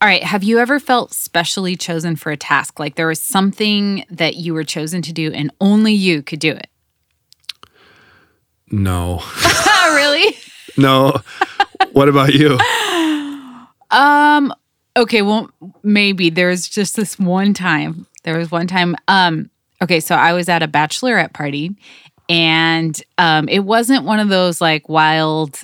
All right. Have you ever felt specially chosen for a task? Like there was something that you were chosen to do and only you could do it? No. really? No. what about you? Um, okay, well, maybe there's just this one time. There was one time. Um, okay, so I was at a bachelorette party, and um, it wasn't one of those like wild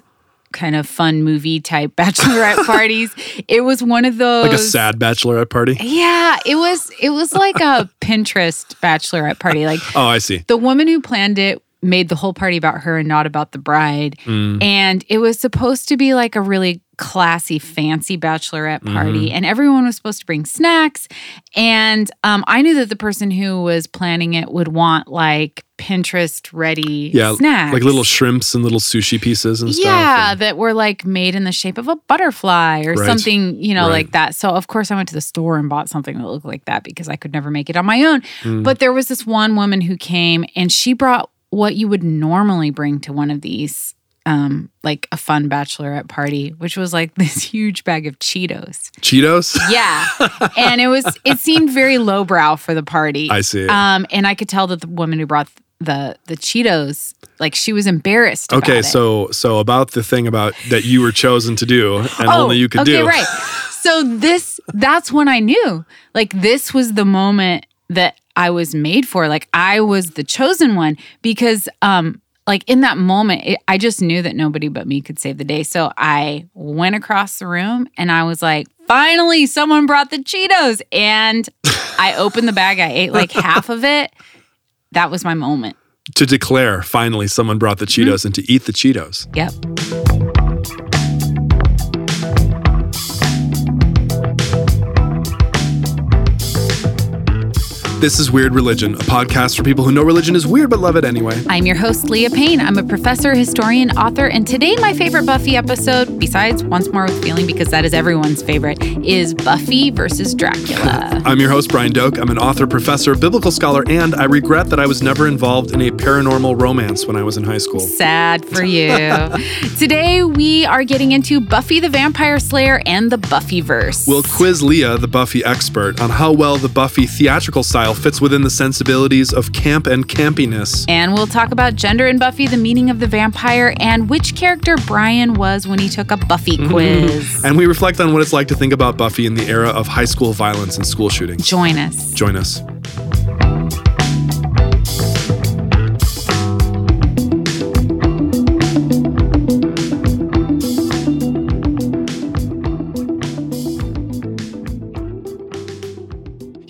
kind of fun movie type bachelorette parties. It was one of those Like a sad bachelorette party? Yeah, it was it was like a Pinterest bachelorette party. Like Oh, I see. the woman who planned it made the whole party about her and not about the bride. Mm. And it was supposed to be like a really classy, fancy bachelorette party. Mm-hmm. And everyone was supposed to bring snacks. And um, I knew that the person who was planning it would want like Pinterest ready Yeah, snacks. like little shrimps and little sushi pieces and stuff. Yeah, and- that were like made in the shape of a butterfly or Right. something, you know, Right. like that. So of course I went to the store and bought something that looked like that because I could never make it on my own. Mm. But there was this one woman who came and she brought what you would normally bring to one of these um like a fun bachelorette party, which was like this huge bag of Cheetos. Cheetos? Yeah. and it was it seemed very lowbrow for the party. I see. Um and I could tell that the woman who brought the the Cheetos like she was embarrassed about okay, so so about the thing about that you were chosen to do and only you could Oh, okay, do. right. So this that's when I knew. Like this was the moment that I was made for. Like I was the chosen one because um like in that moment it, I just knew that nobody but me could save the day. So I went across the room and I was like, "Finally someone brought the Cheetos." And I opened the bag. I ate like half of it. That was my moment. To declare finally someone brought the Mm-hmm. Cheetos and to eat the Cheetos. Yep. This is Weird Religion, a podcast for people who know religion is weird but love it anyway. I'm your host, Leah Payne. I'm a professor, historian, author, and today my favorite Buffy episode, besides Once More with Feeling, because that is everyone's favorite, is Buffy versus Dracula. I'm your host, Brian Doak. I'm an author, professor, biblical scholar, and I regret that I was never involved in a paranormal romance when I was in high school. Sad for you. today we are getting into Buffy the Vampire Slayer and the Buffyverse. We'll quiz Leah, the Buffy expert, on how well the Buffy theatrical style fits within the sensibilities of camp and campiness. and we'll talk about gender in Buffy, the meaning of the vampire, and which character Brian was when he took a Buffy mm-hmm. quiz. And we reflect on what it's like to think about Buffy in the era of high school violence and school shootings. Join us. Join us.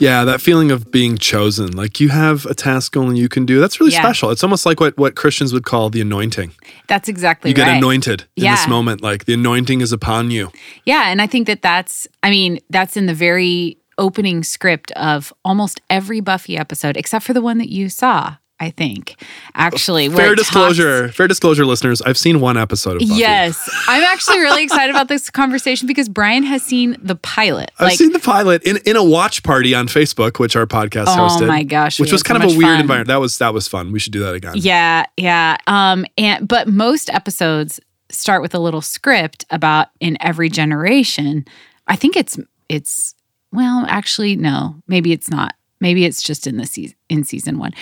Yeah, that feeling of being chosen, like you have a task only you can do. That's really Yeah. special. It's almost like what, what Christians would call the anointing. That's exactly You get anointed in Yeah. this moment, like the anointing is upon you. Yeah, and I think that that's I mean, that's in the very opening script of almost every Buffy episode except for the one that you saw, I think. Actually, Fair it talks- disclosure, fair disclosure, listeners. I've seen one episode of Buffy. Yes. I'm actually really excited about this conversation because Brian has seen the pilot. I've seen the pilot in, in a watch party on Facebook, which our podcast Oh hosted. my gosh, which was so kind of a weird fun. environment. That was that was fun. We should do that again. Yeah, yeah. Um, and but most episodes start with a little script about in every generation. I think it's it's well, actually, no, maybe it's not. Maybe it's just in the season in season one.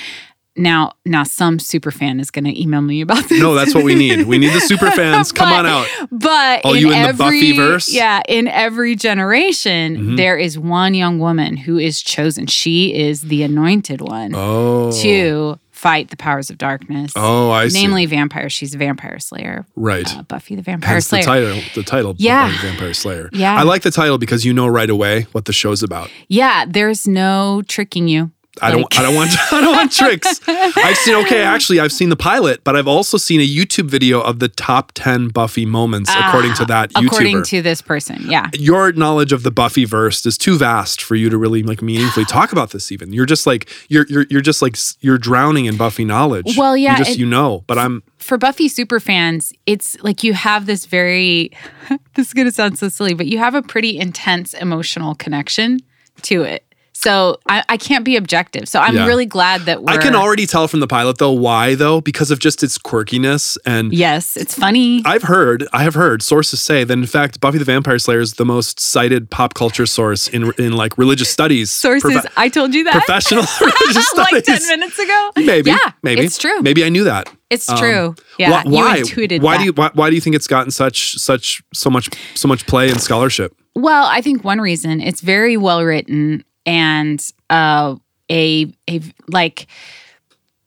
Now, now, some super fan is going to email me about this. No, that's what we need. We need the super fans. Come on out. But Oh, in you in the every, Buffyverse? Yeah, in every generation, Mhm. there is one young woman who is chosen. She is the anointed one Oh. to fight the powers of darkness. Oh, I see. Namely, vampires. She's a vampire slayer. right. Uh, Buffy the Vampire Hence the Slayer. title. The title. Yeah. Buffy the Vampire Slayer. Yeah. I like the title because you know right away what the show's about. Yeah, there's no tricking you. I don't. Like- I don't want. I don't want tricks. I've seen. Okay, actually, I've seen the pilot, but I've also seen a YouTube video of the top ten Buffy moments ah, according to that YouTuber. According to this person, yeah. your knowledge of the Buffy verse is too vast for you to really like meaningfully talk about this. Even you're just like you're you're you're just like you're drowning in Buffy knowledge. Well, yeah, you just it- you know. But I'm For Buffy super fans, it's like you have this very, this is going to sound so silly, but you have a pretty intense emotional connection to it. So I, I can't be objective. So I'm Yeah. really glad that we're. I can already tell from the pilot though why though because of just its quirkiness and Yes, it's funny. I've heard, I have heard sources say that in fact Buffy the Vampire Slayer is the most cited pop culture source in in like religious studies. Sources. I told you that. professional religious studies like ten minutes ago. Maybe, Yeah, maybe it's true. Maybe I knew that. It's Um, true. Yeah. Why? Why, You tweeted why that. do you why, why do you think it's gotten such such so much so much play and scholarship? Well, I think one reason it's very well written and uh, a a like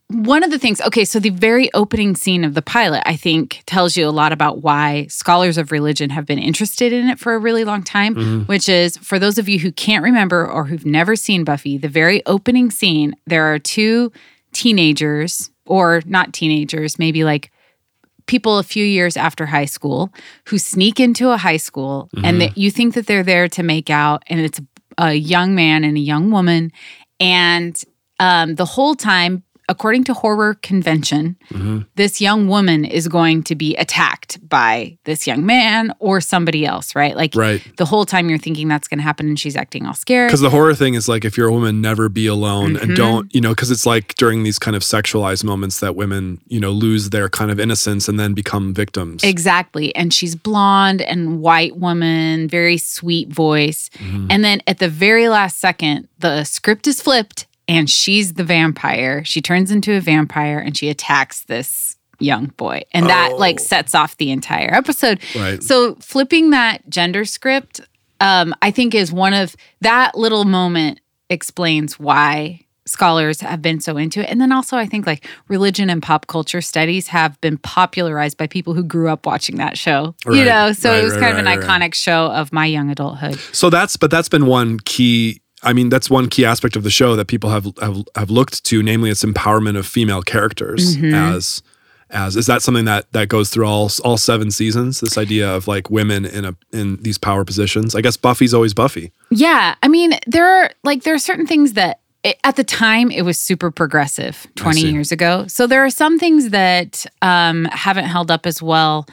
one of the things. Okay, so the very opening scene of the pilot, I think, tells you a lot about why scholars of religion have been interested in it for a really long time. Which is for those of you who can't remember or who've never seen Buffy, the very opening scene, there are two teenagers or not teenagers, maybe like people a few years after high school who sneak into a high school and that you think that they're there to make out and it's a young man and a young woman. And um, the whole time according to horror convention this young woman is going to be attacked by this young man or somebody else right like Right. the whole time you're thinking that's going to happen and she's acting all scared Because the horror thing is like if you're a woman, never be alone Mm-hmm. and don't, you know, because it's like during these kind of sexualized moments that women, you know, lose their kind of innocence and then become victims. Exactly. And she's blonde and white woman, very sweet voice. Mm-hmm. And then at the very last second, the script is flipped and she's the vampire. She turns into a vampire and she attacks this young boy. And that like Oh. sets off the entire episode. Right. So flipping that gender script, um, I think is one of that little moment explains why scholars have been so into it. And then also I think like religion and pop culture studies have been popularized by people who grew up watching that show. You know, so right, it was right, kind of an right, iconic show of my young adulthood. So that's but that's been one key. I mean, that's one key aspect of the show that people have have, have looked to, namely its empowerment of female characters Mm-hmm. as as is that something that that goes through all all seven seasons? This idea of like women in a in these power positions. I guess Buffy's always Buffy. Yeah, I mean, there are like there are certain things that it, at the time it was super progressive 20 years ago. So there are some things that um, haven't held up as well.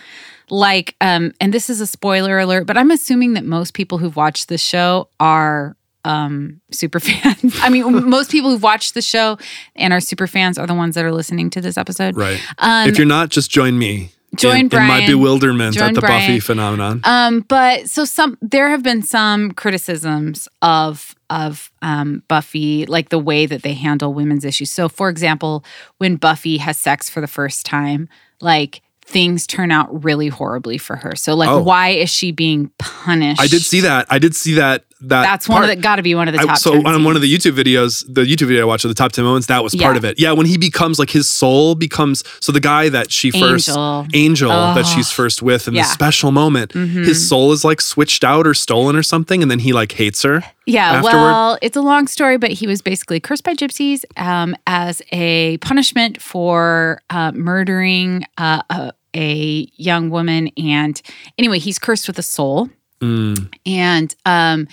Like, um, and this is a spoiler alert, but I'm assuming that most people who've watched this show are um, super fans. I mean, most people who've watched the show and are super fans are the ones that are listening to this episode. Right. Um, if you're not, just join me. join in, in my bewilderment at the Brian. Buffy phenomenon. Um, but so some there have been some criticisms of of um, Buffy, like the way that they handle women's issues. So, for example, when Buffy has sex for the first time, like things turn out really horribly for her. So, like, Oh. why is she being punished? I did see that. I did see that. That That's one part. of the got to be one of the I- top. so 10 on one of the YouTube videos, the YouTube video I watched of the top 10 moments, that was part of it. Yeah, when he becomes like his soul becomes so the guy that she first Angel. Angel that Oh. she's first with in Yeah. this special moment, Mhm. his soul is like switched out or stolen or something, and then he like hates her. Yeah, afterward? well, it's a long story, but he was basically cursed by gypsies um, as a punishment for uh, murdering uh, a, a young woman. And anyway, he's cursed with a soul. Mm, And um,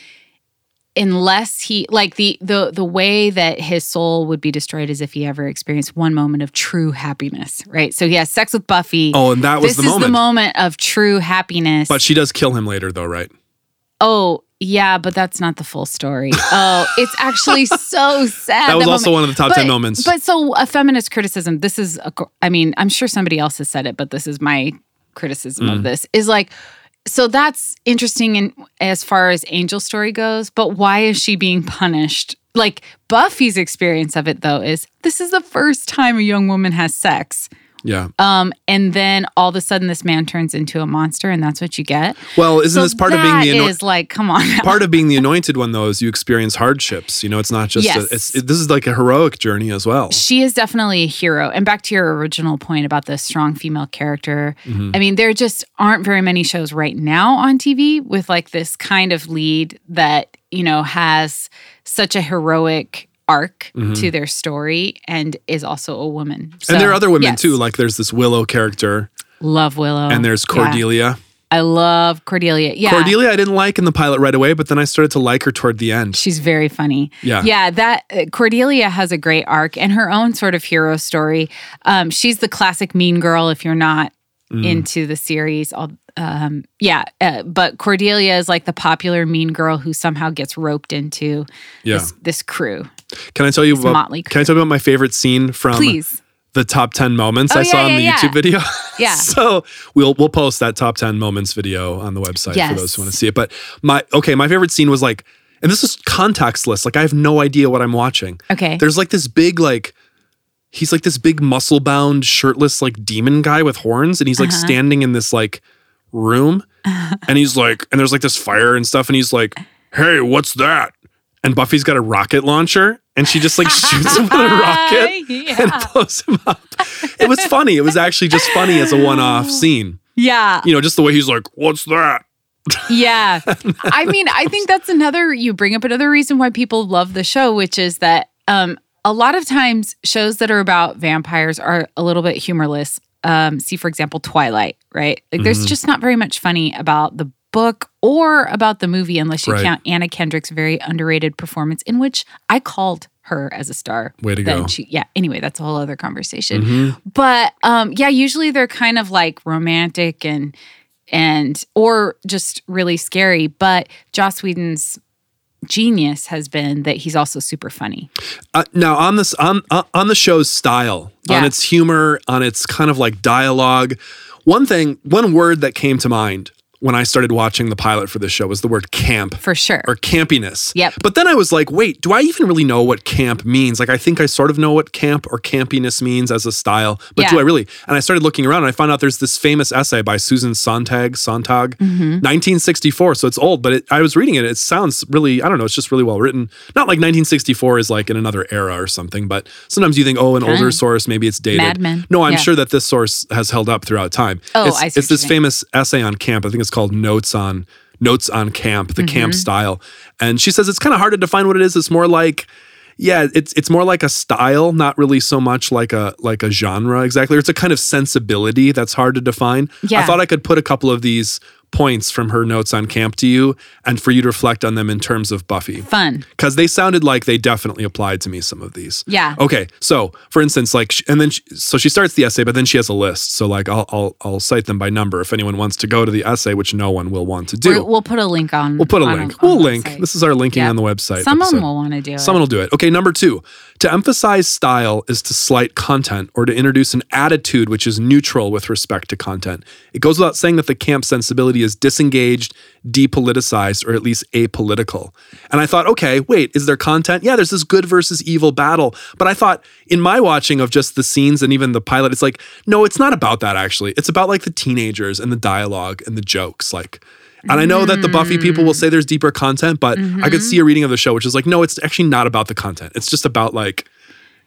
unless he like the the the way that his soul would be destroyed is if he ever experienced one moment of true happiness, right? So he has sex with Buffy. Oh, and that was this the is moment. the moment of true happiness. But she does kill him later, though, right? Oh, yeah, but that's not the full story. Oh, it's actually so sad. That was that also moment. one of the top But- 10 moments. But so a feminist criticism, this is, a, I mean, I'm sure somebody else has said it, but this is my criticism Mm. of this is like, so that's interesting in as far as Angel story goes, but why is she being punished? Like Buffy's experience of it though is this is the first time a young woman has sex. Yeah. Um, and then all of a sudden this man turns into a monster and that's what you get. Well, isn't So this part of being the that ano- is like, come on. now. part of being the anointed one though is you experience hardships. You know, it's not just Yes. a, it's it, this is like a heroic journey as well. She is definitely a hero. And back to your original point about the strong female character. Mm-hmm. I mean, there just aren't very many shows right now on TV with like this kind of lead that, you know, has such a heroic arc to their story and is also a woman. Mm-hmm. and there are other women yes. too. Like there's this Willow character, Love Willow. and there's Yeah. Cordelia. I love Cordelia. Yeah. Cordelia, I didn't like in the pilot right away, but then I started to like her toward the end. She's very funny. Yeah. Yeah. That uh, Cordelia has a great arc and her own sort of hero story. Um, she's the classic mean girl if you're not into the series. All um, yeah, uh, but Cordelia is like the popular mean girl who somehow gets roped into Yeah. this, this crew. Can I tell you about Can I tell you about my favorite scene from Please. the top 10 moments Oh, I yeah, saw in yeah, the yeah. YouTube video? Yeah. so we'll we'll post that top 10 moments video on the website for those who want to see it. But my okay, my favorite scene was like and this is contextless. Like I have no idea what I'm watching. Okay. There's like this big like he's like this big muscle bound shirtless like demon guy with horns and he's like Uh-huh. standing in this like room and he's like and there's like this fire and stuff and he's like hey what's that and buffy's got a rocket launcher and she just like shoots him with a rocket and blows him up it was funny it was actually just funny as a one-off scene yeah. you know just the way he's like what's that Yeah. I mean, I think that's another, you bring up another reason why people love the show, which is that um, a lot of times shows that are about vampires are a little bit humorless. Um, see, for example, Twilight, right? Like, there's Mm-hmm. just not very much funny about the book or about the movie unless you Right. count Anna Kendrick's very underrated performance, in which I called her as a star. Way to Then go. She, yeah. Anyway, that's a whole other conversation. Mhm. But um, yeah, usually they're kind of like romantic and and or just really scary. But Joss Whedon's genius has been that he's also super funny. Uh, now on this on on on the show's style, on its humor, on its kind of like dialogue, one thing, one word that came to mind when I started watching the pilot for this show was the word camp For sure. or campiness. Yep. But then I was like, wait, do I even really know what camp means? Like, I think I sort of know what camp or campiness means as a style, but do I really? And I started looking around and I found out there's this famous essay by Susan Sontag, Sontag, Mm-hmm. 1964. So it's old, but it, I was reading it. It sounds really, I don't know, it's just really well written. Not like 1964 is like in another era or something, but sometimes you think, oh, an older source, maybe it's dated. Mad Men. No, I'm Yeah. sure that this source has held up throughout time. Oh, it's, I see It's this famous essay on camp. I think it's called Notes on Notes on Camp, the camp Mm-hmm. style. And she says it's kind of hard to define what it is. It's more like yeah, it's it's more like a style, not really so much like a like a genre exactly. It's a kind of sensibility that's hard to define. I thought I could put a couple of these points from her notes on camp to you and for you to reflect on them in terms of Buffy Fun. because they sounded like they definitely applied to me some of these Yeah. okay so for instance like and then she, so she starts the essay but then she has a list so like I'll, I'll i'll cite them by number if anyone wants to go to the essay which no one will want to do We're- we'll put a link on. we'll put a link on we'll link website. this is our linking Yep. on the website Someone episode. will want to do it. Someone will do it. Okay, number two. To emphasize style is to slight content or to introduce an attitude which is neutral with respect to content. It goes without saying that the camp sensibility is disengaged, depoliticized, or at least apolitical. And I thought, okay, wait, is there content? Yeah, there's this good versus evil battle. But I thought in my watching of just the scenes and even the pilot, it's like, no, it's not about that actually. It's about like the teenagers and the dialogue and the jokes. Like, and I know that the Buffy people will say there's deeper content, but I could mm-hmm. see a reading of the show which is like, no, it's actually not about the content. It's just about like,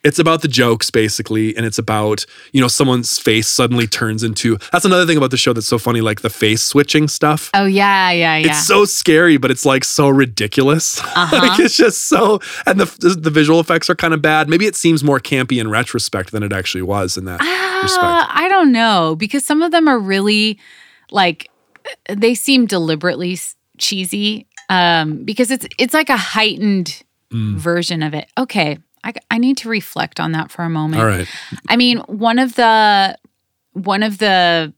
it's about the jokes basically, and it's about you know someone's face suddenly turns into. That's another thing about the show that's so funny, like the face switching stuff. Oh yeah, yeah, yeah. It's so scary, but it's like so ridiculous. like it's just so, and the the visual effects are kind of bad. Maybe it seems more campy in retrospect than it actually was in that respect. Uh, I don't know because some of them are really like they seem deliberately cheesy um, because it's it's like a heightened Mm. version of it. Okay, I, I need to reflect on that for a moment. All right, I mean, one of the one of the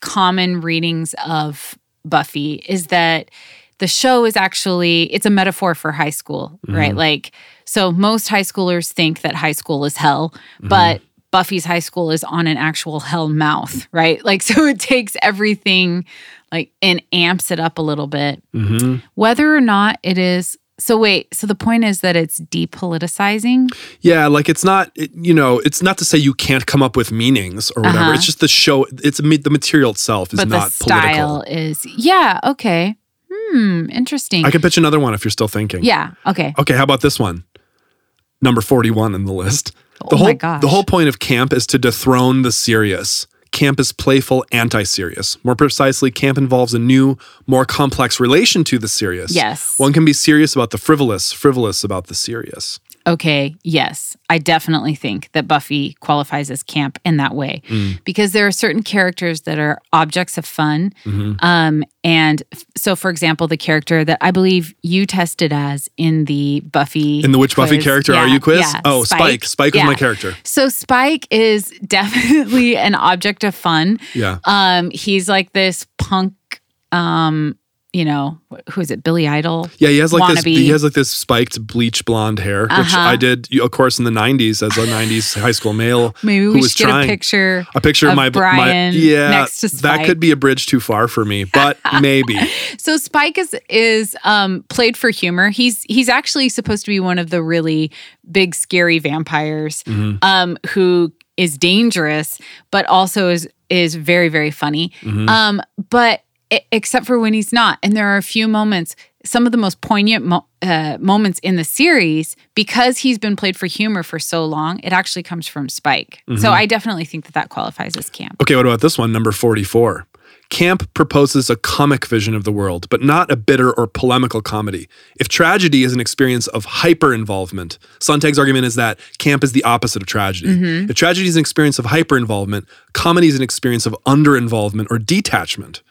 common readings of Buffy is that the show is actually it's a metaphor for high school, right? Like so most high schoolers think that high school is hell, but Buffy's high school is on an actual hell mouth, right? Like so it takes everything like and amps it up a little bit. hmm Whether or not it is so wait, so the point is that it's depoliticizing? yeah, like it's not, it- you know, it's not to say you can't come up with meanings or whatever. Uh-huh. It's just the show. It's the material itself is but not the style political. is yeah okay hmm interesting I can pitch another one if you're still thinking. yeah okay Okay, how about this one? Number 41 in the list. The Oh whole my gosh. the whole point of camp is to dethrone the serious. Camp is playful, anti-serious. More precisely, camp involves a new, more complex relation to the serious. Yes. One can be serious about the frivolous, frivolous about the serious. Okay, yes, I definitely think that Buffy qualifies as camp in that way Mm. because there are certain characters that are objects of fun. Mhm. Um, and f- so, for example, the character that I believe you tested as in the Buffy In the which Buffy quiz. character are you quiz? yeah, oh, Spike. Spike was Yeah. my character. So Spike is definitely an object of fun. Yeah. Um, he's like this punk. Um, you know, who is it? Billy Idol. Yeah, he has like this. He has like this spiked bleach blonde hair, which Uh-huh. I did, of course, in the '90s as a '90s high school male. Maybe who we was should get trying. a picture. A picture of, my my Brian yeah. next to That could be a bridge too far for me, but maybe. So Spike is is um, played for humor. He's he's actually supposed to be one of the really big scary vampires Mhm. um, who is dangerous, but also is is very very funny. Mhm. Um, but except for when he's not, and there are a few moments, some of the most poignant mo- uh, moments in the series because he's been played for humor for so long. It actually comes from Spike. Mm-hmm. So I definitely think that that qualifies as camp. Okay, what about this one? Number 44. Camp proposes a comic vision of the world, but not a bitter or polemical comedy. If tragedy is an experience of hyper involvement, Sontag's argument is that camp is the opposite of tragedy. Mm-hmm. If tragedy is an experience of hyper involvement, comedy is an experience of under involvement or detachment.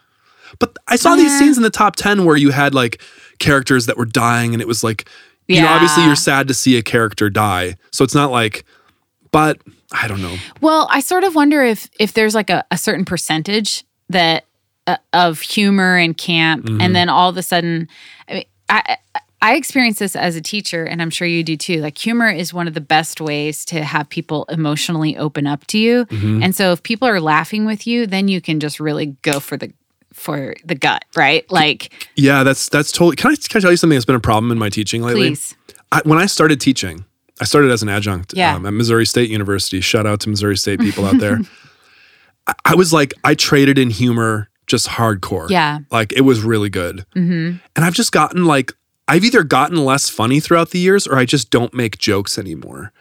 But I saw these scenes in the top 10 where you had like characters that were dying, and it was like, you know, obviously you're sad to see a character die. So it's not like, but I don't know. Well, I sort of wonder if if there's like a, a certain percentage that uh, of humor and camp, Mm-hmm. and then all of a sudden, I, mean, I I experience this as a teacher, and I'm sure you do too. Like humor is one of the best ways to have people emotionally open up to you, Mm-hmm. and so if people are laughing with you, then you can just really go for the for the gut, right? Like, Yeah, that's that's totally. Can I, can I tell you something that's been a problem in my teaching lately? please, I, when I started teaching, I started as an adjunct Yeah. um, at Missouri State University. Shout out to Missouri State people out there. I, I was like, I traded in humor just hardcore. yeah, Like it was really good. hmm And I've just gotten like, I've either gotten less funny throughout the years or I just don't make jokes anymore.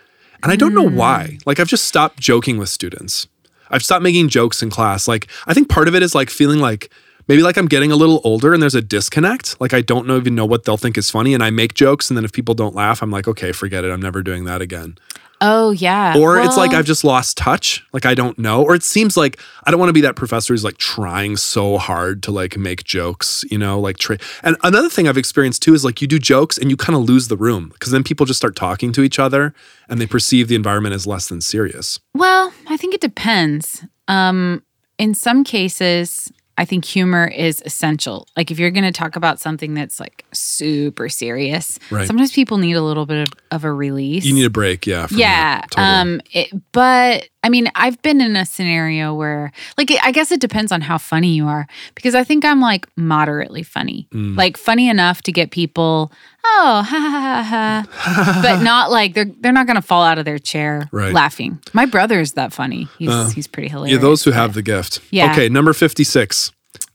And I don't know Hmm. why. Like I've just stopped joking with students. I've stopped making jokes in class. Like I think part of it is like feeling like maybe like I'm getting a little older and there's a disconnect. Like I don't know even know what they'll think is funny and I make jokes and then if people don't laugh, I'm like, okay, forget it. I'm never doing that again. Oh yeah, Or it's like I've just lost touch. Like I don't know. Or it seems like I don't want to be that professor who's like trying so hard to like make jokes, you know, like tra- and another thing I've experienced too is like you do jokes and you kind of lose the room because then people just start talking to each other and they perceive the environment as less than serious. Well, I think it depends. Um, in some cases, I think humor is essential. Like if you're going to talk about something that's like super serious, Right. sometimes people need a little bit of, of a release. You need a break, yeah. yeah. totally. Um. It, but I mean, I've been in a scenario where, like, I guess it depends on how funny you are because I think I'm like moderately funny, Mm. like funny enough to get people, oh, ha ha ha ha, but not like they're they're not gonna fall out of their chair Right. laughing. My brother is that funny. He's Uh, he's pretty hilarious. Yeah, those who have but- the gift. Yeah. Okay, number 56.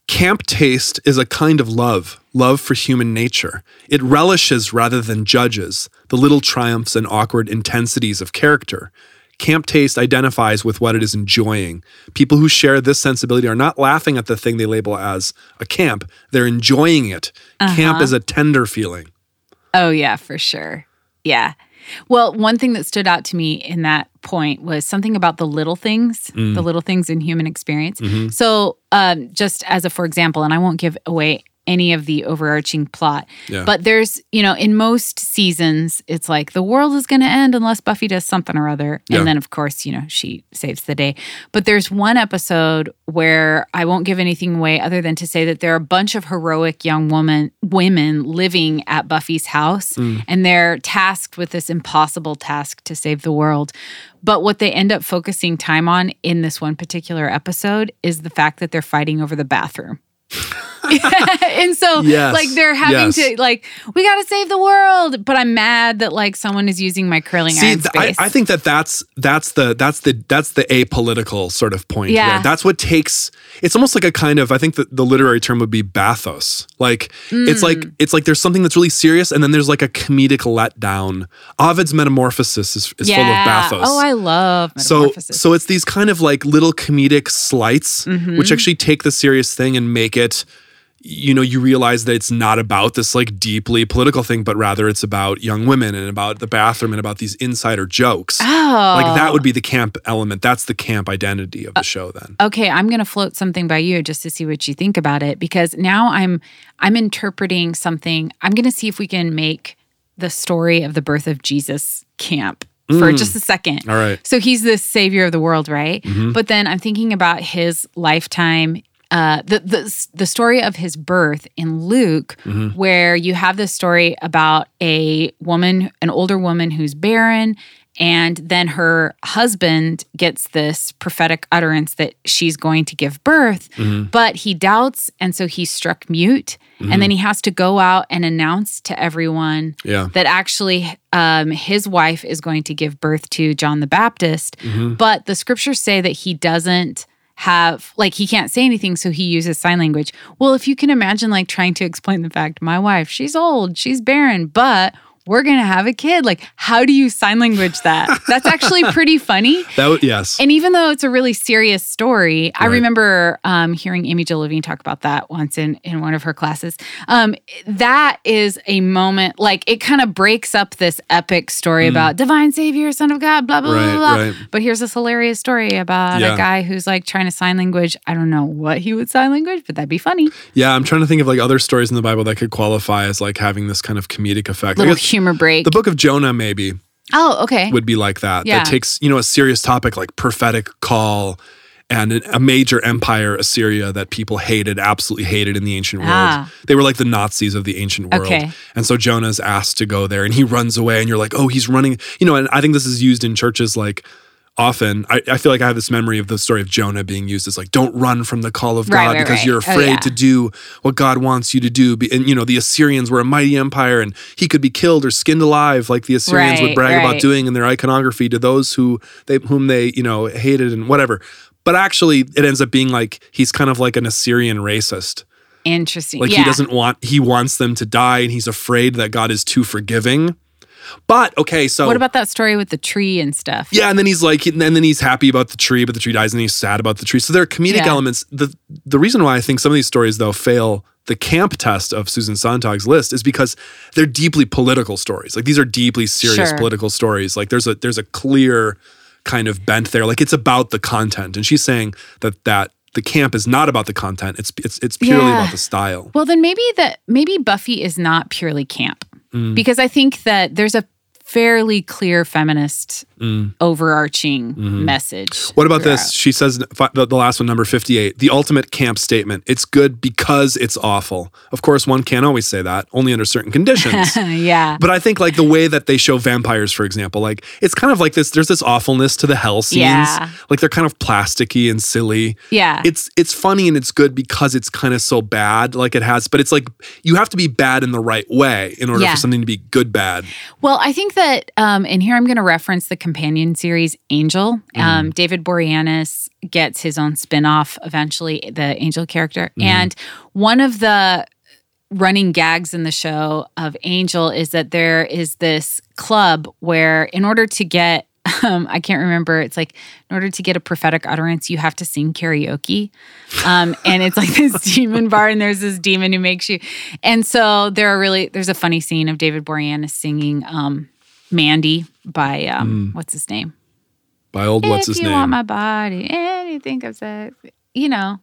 Camp taste is a kind of love, love for human nature. It relishes rather than judges the little triumphs and awkward intensities of character. Camp taste identifies with what it is enjoying. People who share this sensibility are not laughing at the thing they label as a camp, they're enjoying it. Camp Uh-huh. is a tender feeling. Oh yeah, for sure. Yeah. Well, one thing that stood out to me in that point was something about the little things, Mm. the little things in human experience. Mhm. So, um, just as a for example, and I won't give away any of the overarching plot, Yeah. but there's, you know, in most seasons, it's like the world is going to end unless Buffy does something or other. Yeah. And then, of course, you know, she saves the day. But there's one episode where I won't give anything away other than to say that there are a bunch of heroic young woman women living at Buffy's house Mm. and they're tasked with this impossible task to save the world. But what they end up focusing time on in this one particular episode is the fact that they're fighting over the bathroom. and so Yes. like they're having Yes. to like we got to save the world but i'm mad that like someone is using my curling See, iron th- I, I think that that's that's the that's the that's the apolitical sort of point. Yeah. there. that's what takes. It's almost like a kind of. I think that the literary term would be bathos. Like it's like Mm. it's like there's something that's really serious, and then there's like a comedic letdown. Ovid's Metamorphosis is, is full of bathos. oh i love so metamorphosis so it's these kind of like little comedic slights Mhm. which actually take the serious thing and make it you know you realize that it's not about this like deeply political thing but rather it's about young women and about the bathroom and about these insider jokes. Oh. like that would be the camp element. That's the camp identity of the uh, show then. okay i'm going to float something by you just to see what you think about it because now i'm i'm interpreting something. I'm going to see if we can make the story of the birth of jesus camp for mm. just a second. All right. So he's the savior of the world right? Mm-hmm. But then i'm thinking about his lifetime uh, the, the the story of his birth in Luke, where you have this story about a woman, an older woman who's barren, and then her husband gets this prophetic utterance that she's going to give birth, but he doubts, and so he's struck mute, and then he has to go out and announce to everyone yeah that actually um, his wife is going to give birth to John the Baptist. Mm-hmm. But the scriptures say that he doesn't have, like, he can't say anything, so he uses sign language. Well, if you can imagine, like, trying to explain the fact, my wife, she's old, she's barren, but we're going to have a kid. Like, how do you sign language that? That's actually pretty funny. that would yes And even though it's a really serious story, I remember um, hearing Amy Jill Levine talk about that once in, in one of her classes. Um, that is a moment, like it kind of breaks up this epic story about divine savior, son of God, blah, blah, Mm. Right, blah, blah. right. But here's this hilarious story about Yeah. a guy who's like trying to sign language. I don't know what he would sign language, but that'd be funny. yeah i'm trying to think of like other stories in the bible that could qualify as like having this kind of comedic effect Little humor break. the book of jonah maybe oh, okay. would be like that. Yeah. That takes, you know, a serious topic like prophetic call and a major empire, Assyria, that people hated, absolutely hated in the ancient world. Ah. They were like the Nazis of the ancient world. Okay. And so Jonah's asked to go there and he runs away and you're like, oh, he's running. You know, and I think this is used in churches like often. I, I feel like I have this memory of the story of Jonah being used as like, don't run from the call of God Right, right, because right. you're Oh, afraid yeah. to do what God wants you to do. And, you know, the Assyrians were a mighty empire and he could be killed or skinned alive like the Assyrians would brag about doing in their iconography to those who they whom they, you know, hated and whatever. But actually it ends up being like he's kind of like an Assyrian racist. Interesting. Like yeah. he doesn't want he wants them to die and he's afraid that God is too forgiving. But okay, so What about that story with the tree and stuff? yeah, and then he's like, and then he's happy about the tree, but the tree dies, and he's sad about the tree. So there are comedic Yeah. elements. the The reason why I think some of these stories though fail the camp test of Susan Sontag's list is because they're deeply political stories. Like these are deeply serious Sure. political stories. Like there's a there's a clear kind of bent there. Like it's about the content, and she's saying that that the camp is not about the content. It's it's it's purely Yeah. about the style. Well, then maybe that maybe Buffy is not purely camp Mm. because I think that there's a fairly clear feminist overarching message. Mm. Mm-hmm. What about this? She says the, the last one, number 58, the ultimate camp statement. It's good because it's awful. Of course, one can't always say that, only under certain conditions. yeah. but I think like the way that they show vampires, for example, like it's kind of like this, there's this awfulness to the hell scenes. Yeah. Like they're kind of plasticky and silly. Yeah. It's it's funny and it's good because it's kind of so bad, like it has, but it's like you have to be bad in the right way in order Yeah. for something to be good bad. Well, I think that, um, and here I'm going to reference the companion series Angel. Mm. Um, David Boreanaz gets his own spinoff eventually, the Angel character. Mm-hmm. And one of the running gags in the show of Angel is that there is this club where, in order to get um, I can't remember. It's like in order to get a prophetic utterance, you have to sing karaoke. Um, and it's like this demon bar, and there's this demon who makes you. And so there are really there's a funny scene of David Boreanaz singing um, "Mandy" by um, what's his name? By old, what's if his you name? want my body, anything of sex, you know,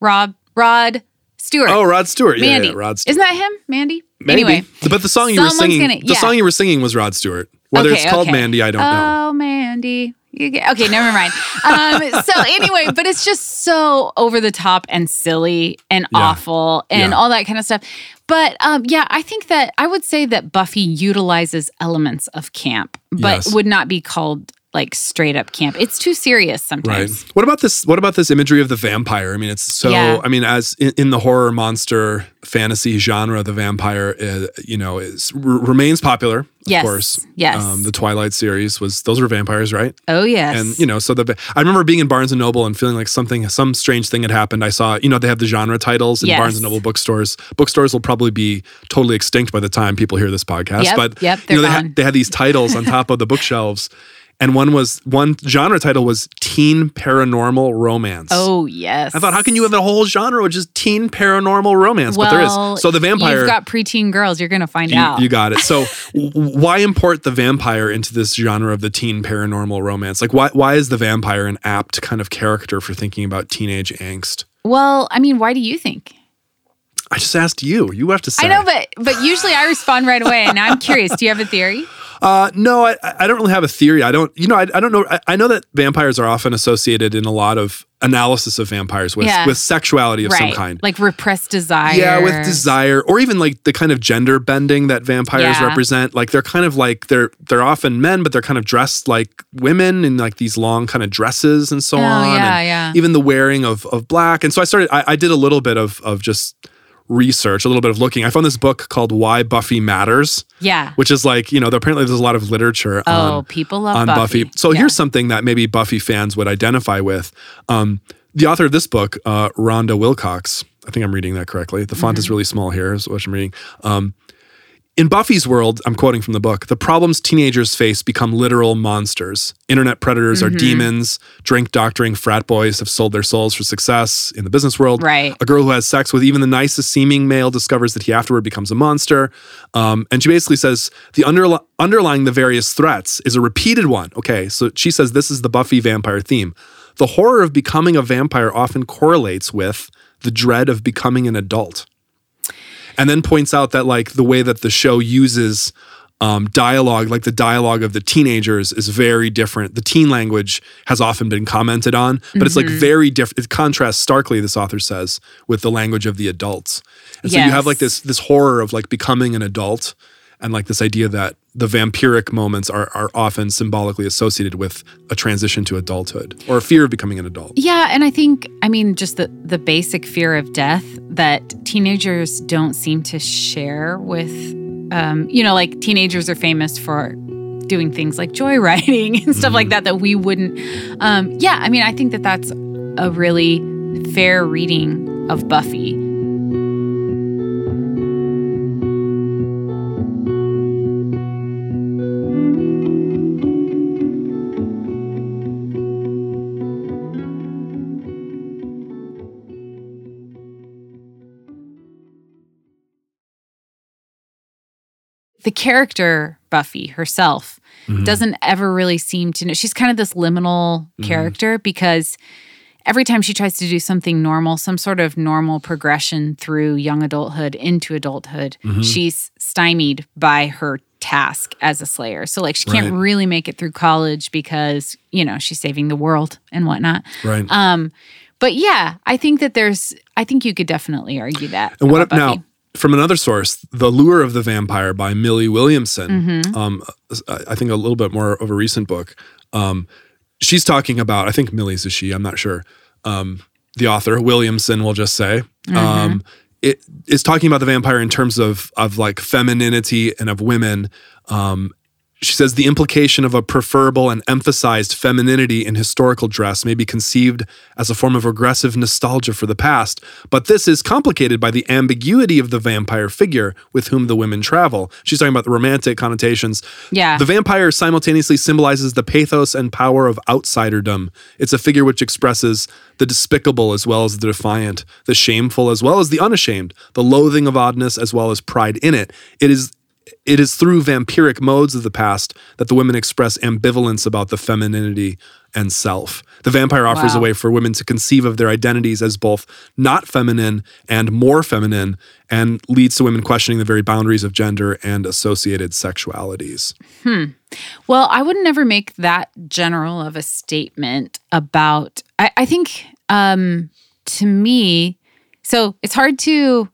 Rob Rod Stewart. oh, Rod Stewart. Yeah, Mandy. yeah, Rod Stewart. Isn't that him? Mandy. Maybe. Anyway, but the song you were singing, gonna- the song you were singing was Rod Stewart. Whether Okay, it's called okay. Mandy, I don't know. Oh, Mandy. You get, okay, never mind. Um, so anyway, but it's just so over the top and silly and Yeah. awful and Yeah. all that kind of stuff. But um, yeah, I think that I would say that Buffy utilizes elements of camp, but Yes. would not be called like straight up camp. It's too serious sometimes. Right. What about this? What about this imagery of the vampire? I mean, it's so. Yeah. I mean, as in, in the horror monster fantasy genre, the vampire, uh, you know, is r- remains popular. Of Yes, course. Um, yes. the Twilight series was those were vampires, right? Oh yes. And you know, so the I remember being in Barnes and Noble and feeling like something, some strange thing had happened. I saw, you know, they have the genre titles in Yes. Barnes and Noble bookstores. Bookstores will probably be totally extinct by the time people hear this podcast. Yep, but yep, you know, they had, they had these titles on top of the bookshelves. and one was one genre title was teen paranormal romance. Oh yes. I thought, how can you have a whole genre with just teen paranormal romance? but there is. So the vampire. You've got preteen girls. You're gonna find you, out. you got it. So why import the vampire into this genre of the teen paranormal romance? Like why why is the vampire an apt kind of character for thinking about teenage angst? well, I mean, why do you think? I just asked you. You have to say. I know, but but usually I respond right away, and I'm curious. Do you have a theory? Uh, no, I, I don't really have a theory. I don't, you know, I, I don't know. I, I know that vampires are often associated in a lot of analysis of vampires with, Yeah. with sexuality of some kind. like repressed desire. Yeah, with desire, or even like the kind of gender bending that vampires Yeah. represent. Like they're kind of like they're they're often men, but they're kind of dressed like women in like these long kind of dresses and so Oh, on. yeah, and yeah. Even the wearing of of black. And so I started. I, I did a little bit of of just research, a little bit of looking. I found this book called Why Buffy Matters, Yeah. which is like you know apparently there's a lot of literature Oh, on people love on Buffy. Buffy. So Yeah. here's something that maybe Buffy fans would identify with. Um, the author of this book, uh, Rhonda Wilcox, I think I'm reading that correctly. The font Mm-hmm. is really small here, is what I'm reading. Um, in Buffy's world, I'm quoting from the book, the problems teenagers face become literal monsters. Internet predators Mm-hmm. are demons. Drink doctoring frat boys have sold their souls for success in the business world. Right. A girl who has sex with even the nicest seeming male discovers that he afterward becomes a monster. Um, and she basically says the underlying the various threats is a repeated one. Okay, so she says this is the Buffy vampire theme. The horror of becoming a vampire often correlates with the dread of becoming an adult. And then points out that like the way that the show uses um, dialogue, like the dialogue of the teenagers, is very different. The teen language has often been commented on, but it's like very different. It contrasts starkly, this author says, with the language of the adults. And so you have like this this horror of like becoming an adult, and like this idea that the vampiric moments are are often symbolically associated with a transition to adulthood or a fear of becoming an adult. Yeah, and I think I mean just the the basic fear of death that teenagers don't seem to share with um you know like teenagers are famous for doing things like joyriding and stuff like that that we wouldn't um yeah, I mean I think that that's a really fair reading of Buffy. The character Buffy herself mm-hmm. doesn't ever really seem to know. She's kind of this liminal mm-hmm. character because every time she tries to do something normal, some sort of normal progression through young adulthood into adulthood, mm-hmm. she's stymied by her task as a slayer. So like she can't Right. really make it through college because, you know, she's saving the world and whatnot. Right. Um, but yeah, I think that there's I think you could definitely argue that. And what now? From another source, "The Lure of the Vampire" by Milly Williamson. Mm-hmm. Um, I think a little bit more of a recent book. Um, she's talking about. I think Milly's a she. I'm not sure. Um, the author Williamson, we'll just say, Mm-hmm. um, it is talking about the vampire in terms of of like femininity and of women. Um, she says the implication of a preferable and emphasized femininity in historical dress may be conceived as a form of regressive nostalgia for the past, but this is complicated by the ambiguity of the vampire figure with whom the women travel. She's talking about the romantic connotations. Yeah. The vampire simultaneously symbolizes the pathos and power of outsiderdom. It's a figure which expresses the despicable as well as the defiant, the shameful as well as the unashamed, the loathing of oddness as well as pride in it. It is it is through vampiric modes of the past that the women express ambivalence about the femininity and self. The vampire offers a way for women to conceive of their identities as both not feminine and more feminine, and leads to women questioning the very boundaries of gender and associated sexualities. Hmm. Well, I would never make that general of a statement about. I, I think um, to me, so it's hard to.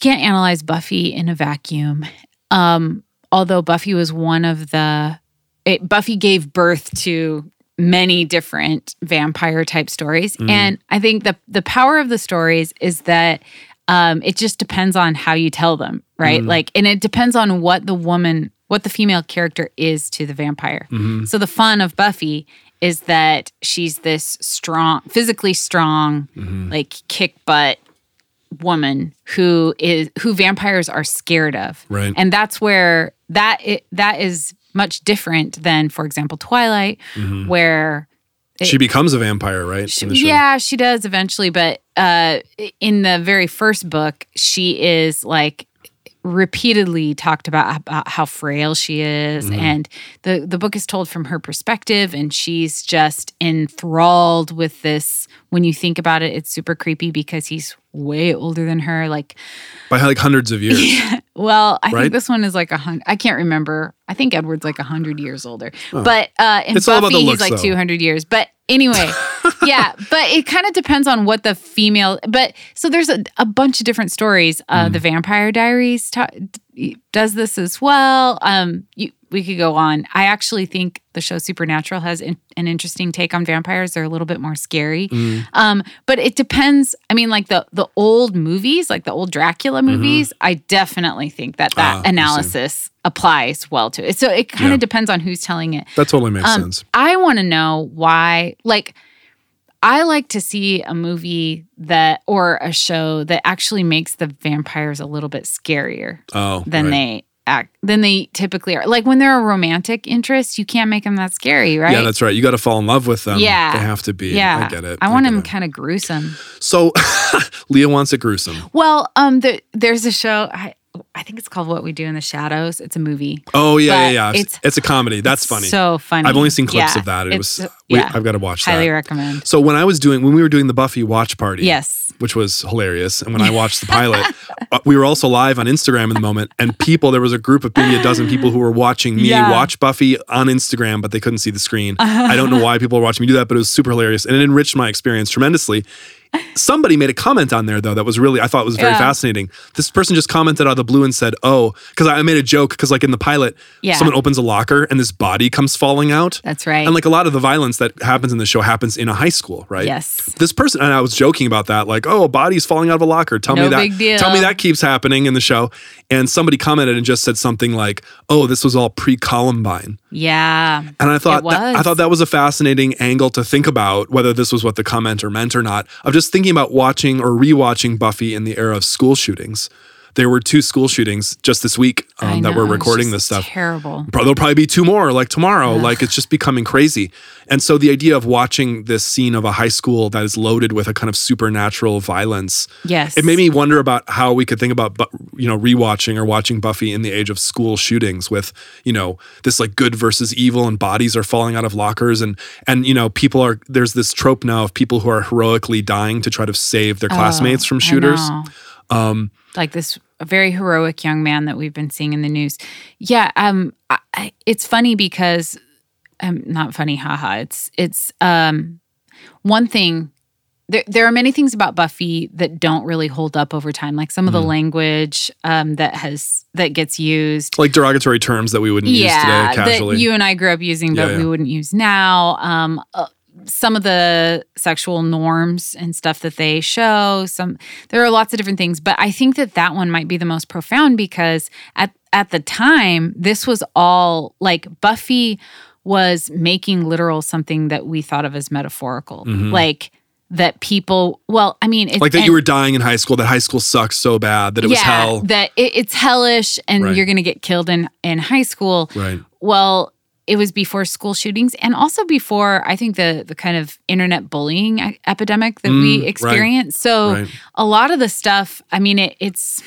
You can't analyze Buffy in a vacuum. Um, although Buffy was one of the. It, Buffy gave birth to many different vampire type stories, and I think the the power of the stories is that um, it just depends on how you tell them, right? Like, and it depends on what the woman, what the female character is to the vampire. So the fun of Buffy is that she's this strong, physically strong, like kick butt woman who is who vampires are scared of, Right. And that's where that it, that is much different than, for example, Twilight, where she becomes a vampire, right? show? yeah, she does eventually, but uh, in the very first book, she is like repeatedly talked about, about how frail she is, Mm-hmm. and the the book is told from her perspective, and she's just enthralled with this. When you think about it, it's super creepy because he's way older than her. Like, by like hundreds of years. well, I Right? think this one is like a hundred. I can't remember. I think Edward's like a hundred years older, but uh, in It's Buffy, the he's like though. two hundred years. But anyway, yeah. But it kind of depends on what the female. But so there's a, a bunch of different stories. Uh, Mm. The Vampire Diaries ta- does this as well. Um, you, we could go on. I actually think the show Supernatural has in, an interesting take on vampires. They're a little bit more scary. Mm. Um, but it depends. I mean, like the the old movies, like the old Dracula movies, I definitely think that that Mm-hmm. Ah, analysis applies well to it. So it kind of Yeah. depends on who's telling it. That totally makes Um, sense. I want to know why, like, I like to see a movie that or a show that actually makes the vampires a little bit scarier Oh, than right. they act than they typically are. Like when they're a romantic interest, you can't make them that scary, right? Yeah, that's right. You got to fall in love with them. Yeah. They have to be. yeah. I get it. I want get them kind of gruesome. So Leah wants it gruesome. Well, um, the, there's a show. I, I think it's called What We Do in the Shadows. It's a movie. Oh yeah, yeah, yeah. It's, it's- a comedy. That's funny. So funny. I've only seen clips Yeah, of that. It was. we- yeah. I've got to watch that. highly recommend. So when I was doing when we were doing the Buffy watch party, Yes. Which was hilarious, and when I watched the pilot, uh, we were also live on Instagram in the moment, and people there was a group of maybe a dozen people who were watching me Yeah. watch Buffy on Instagram, but they couldn't see the screen. I don't know why people were watching me do that, but it was super hilarious and it enriched my experience tremendously. Somebody made a comment on there though that was really I thought was very Yeah. fascinating. This person just commented out of the blue and said, "Oh," because I made a joke because like in the pilot, Yeah. someone opens a locker and this body comes falling out. That's right. And like a lot of the violence that happens in the show happens in a high school, right? Yes. This person and I was joking about that, like, oh, a body's falling out of a locker. Tell me that. big deal. Tell me that keeps happening in the show. And somebody commented and just said something like, "Oh, this was all pre-Columbine." Yeah. And I thought that, I thought that was a fascinating angle to think about, whether this was what the commenter meant or not. Of just thinking about watching or rewatching Buffy in the era of school shootings. There were two school shootings just this week um, that know, we're recording this stuff. Terrible. There'll probably be two more like tomorrow. Like it's just becoming crazy. And so the idea of watching this scene of a high school that is loaded with a kind of supernatural violence, Yes. it made me wonder about how we could think about, you know, rewatching or watching Buffy in the age of school shootings with, you know, this like good versus evil and bodies are falling out of lockers and and you know people are there's this trope now of people who are heroically dying to try to save their classmates from Oh, I shooters. Um, like this very heroic young man that we've been seeing in the news. Yeah, um, I, it's funny because, um, not funny, haha. It's it's um, one thing. There, there are many things about Buffy that don't really hold up over time, like some of Mm-hmm. the language um, that has that gets used. like derogatory terms that we wouldn't use today casually. that you and I grew up using, but Yeah, yeah. we wouldn't use now. Um, uh, some of the sexual norms and stuff that they show. Some there are lots of different things, but I think that that one might be the most profound because at at the time this was all like Buffy was making literal something that we thought of as metaphorical, like that people. Well, I mean, it's, Mm-hmm. like that and- you were dying in high school, that high school sucks so bad that it was hell. that it, it's hellish and Right. you're going to get killed in in high school. Right. Well, it was before school shootings and also before I think the the kind of internet bullying epidemic that Mm, we right. experienced. So Right. a lot of the stuff, I mean, it, it's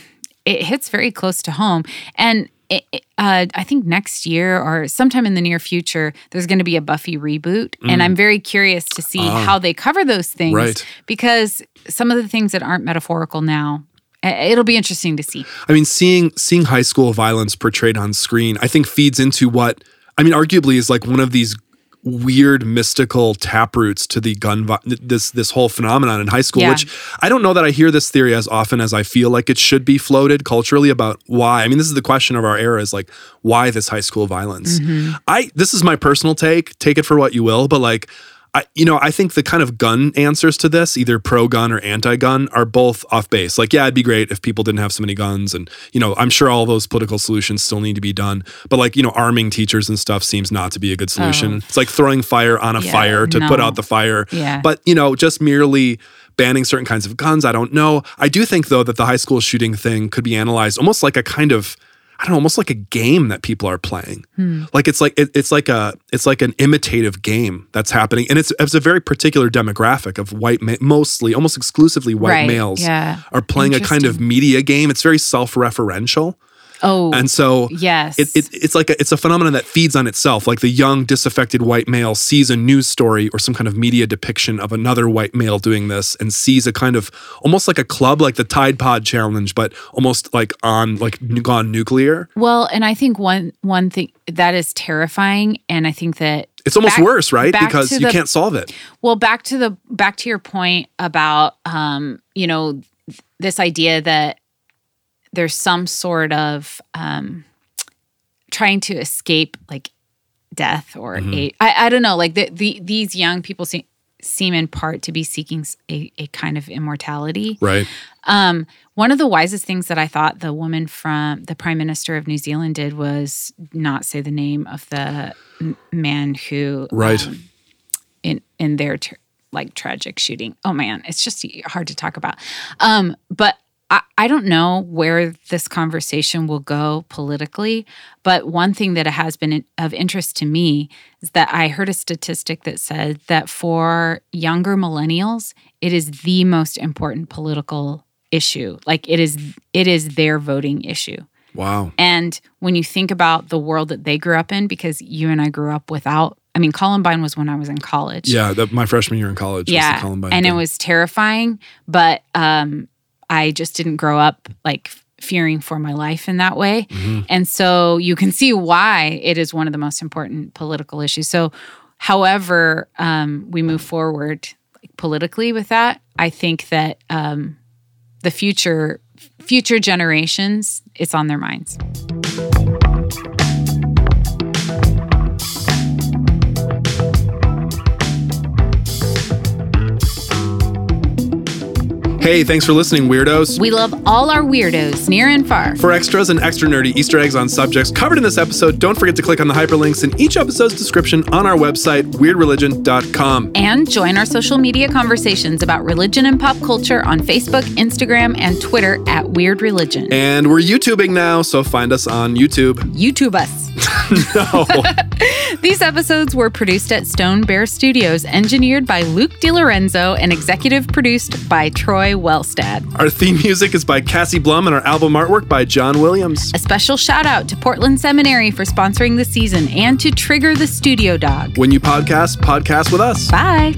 it hits very close to home, and it, uh, I think next year or sometime in the near future, there's going to be a Buffy reboot, and I'm very curious to see Mm. Ah. how they cover those things Right. because some of the things that aren't metaphorical now. It'll be interesting to see. I mean, seeing seeing high school violence portrayed on screen, I think feeds into what I mean, arguably is like one of these weird mystical taproots to the gun this this whole phenomenon in high school Yeah. which I don't know that I hear this theory as often as I feel like it should be floated culturally about why I mean this is the question of our era is like why this high school violence mm-hmm. I this is my personal take take it for what you will but like I, you know, I think the kind of gun answers to this, either pro gun or anti gun, are both off base. Like, yeah, it'd be great if people didn't have so many guns. And, you know, I'm sure all those political solutions still need to be done. But, like, you know, arming teachers and stuff seems not to be a good solution. Oh. It's like throwing fire on a Yeah, fire to put out the fire. Yeah. But, you know, just merely banning certain kinds of guns, I don't know. I do think, though, that the high school shooting thing could be analyzed almost like a kind of. I don't know, almost like a game that people are playing. Hmm. Like it's like it, it's like a it's like an imitative game that's happening, and it's it's a very particular demographic of white, ma- mostly almost exclusively white Right, males yeah. are playing a kind of media game. It's very self-referential, Oh, and so yes. it, it, it's like a, it's a phenomenon that feeds on itself. Like the young, disaffected white male sees a news story or some kind of media depiction of another white male doing this, and sees a kind of almost like a club, like the Tide Pod Challenge, but almost like on like gone nuclear. well, and I think one one thing that is terrifying, and I think that It's almost Back- worse, right? Because you the- can't solve it. Well, back to the back to your point about um, you know, th- this idea that there's some sort of um trying to escape like death or a I, I don't know, like the, the these young people seem seem in part to be seeking a kind of immortality. Right. Um, one of the wisest things that I thought the woman from the Prime Minister of New Zealand did was not say the name of the man who Right. um, in in their tr- like tragic shooting. Oh man, it's just hard to talk about. Um, but I, I don't know where this conversation will go politically. But one thing that has been of interest to me is that I heard a statistic that said that for younger millennials, it is the most important political issue. Like it is, it is their voting issue. Wow. And when you think about the world that they grew up in, because you and I grew up without, I mean, Columbine was when I was in college. Yeah. That, my freshman year in college. was the Yeah. Columbine And it was terrifying, but um, I just didn't grow up like fearing for my life in that way. Mm-hmm. And so you can see why it is one of the most important political issues. So, however, um, we move forward like, politically with that, I think that um, the future future generations, it's on their minds. Hey, thanks for listening, weirdos. We love all our weirdos, near and far. For extras and extra nerdy Easter eggs on subjects covered in this episode, don't forget to click on the hyperlinks in each episode's description on our website, weirdreligion.com. And join our social media conversations about religion and pop culture on Facebook, Instagram, and Twitter at Weird Religion. And we're YouTubing now, so find us on YouTube. YouTube us. No. These episodes were produced at Stone Bear Studios, engineered by Luke DiLorenzo, and executive produced by Troy Wellstad. our theme music is by Cassie Blum and our album artwork by John Williams. A special shout out to Portland Seminary for sponsoring the season and to Trigger the Studio Dog. When you podcast, podcast with us. Bye.